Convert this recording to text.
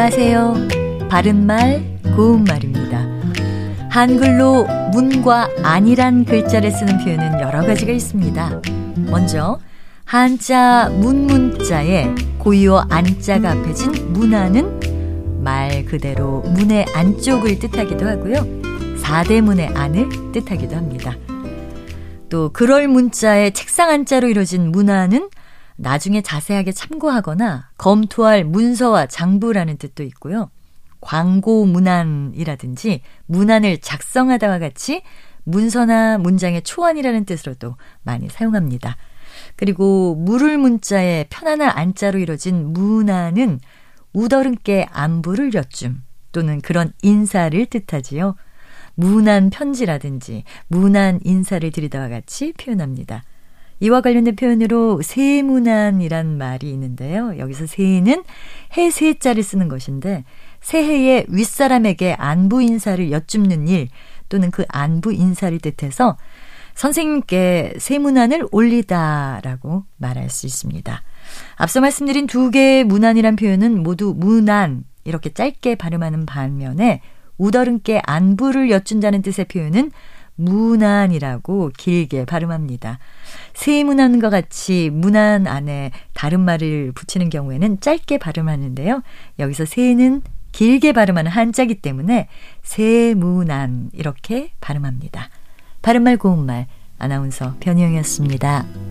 안녕하세요. 바른말, 고운말입니다. 한글로 문과 안이란 글자를 쓰는 표현은 여러 가지가 있습니다. 먼저 한자 문문자에 고유어 안자가 합해진 문안은 말 그대로 문의 안쪽을 뜻하기도 하고요. 사대문의 안을 뜻하기도 합니다. 또 그럴 문자에 책상 안자로 이루어진 문안은 나중에 자세하게 참고하거나 검토할 문서와 장부라는 뜻도 있고요. 광고 문안이라든지 문안을 작성하다와 같이 문서나 문장의 초안이라는 뜻으로도 많이 사용합니다. 그리고 물을 문자에 편안한 안자로 이뤄진 문안은 우더른께 안부를 여줌 또는 그런 인사를 뜻하지요. 문안 편지라든지 문안 인사를 드리다와 같이 표현합니다. 이와 관련된 표현으로 세문안이란 말이 있는데요. 여기서 세는 해 세자를 쓰는 것인데 새해에 윗사람에게 안부 인사를 여쭙는 일 또는 그 안부 인사를 뜻해서 선생님께 세문안을 올리다라고 말할 수 있습니다. 앞서 말씀드린 두 개의 문안이란 표현은 모두 문안 이렇게 짧게 발음하는 반면에 우더른께 안부를 여쭌다는 뜻의 표현은 문안이라고 길게 발음합니다. 세문안과 같이 문안 안에 다른 말을 붙이는 경우에는 짧게 발음하는데요. 여기서 세는 길게 발음하는 한자기 때문에 세문안 이렇게 발음합니다. 바른말 고운말 아나운서 변희영이었습니다.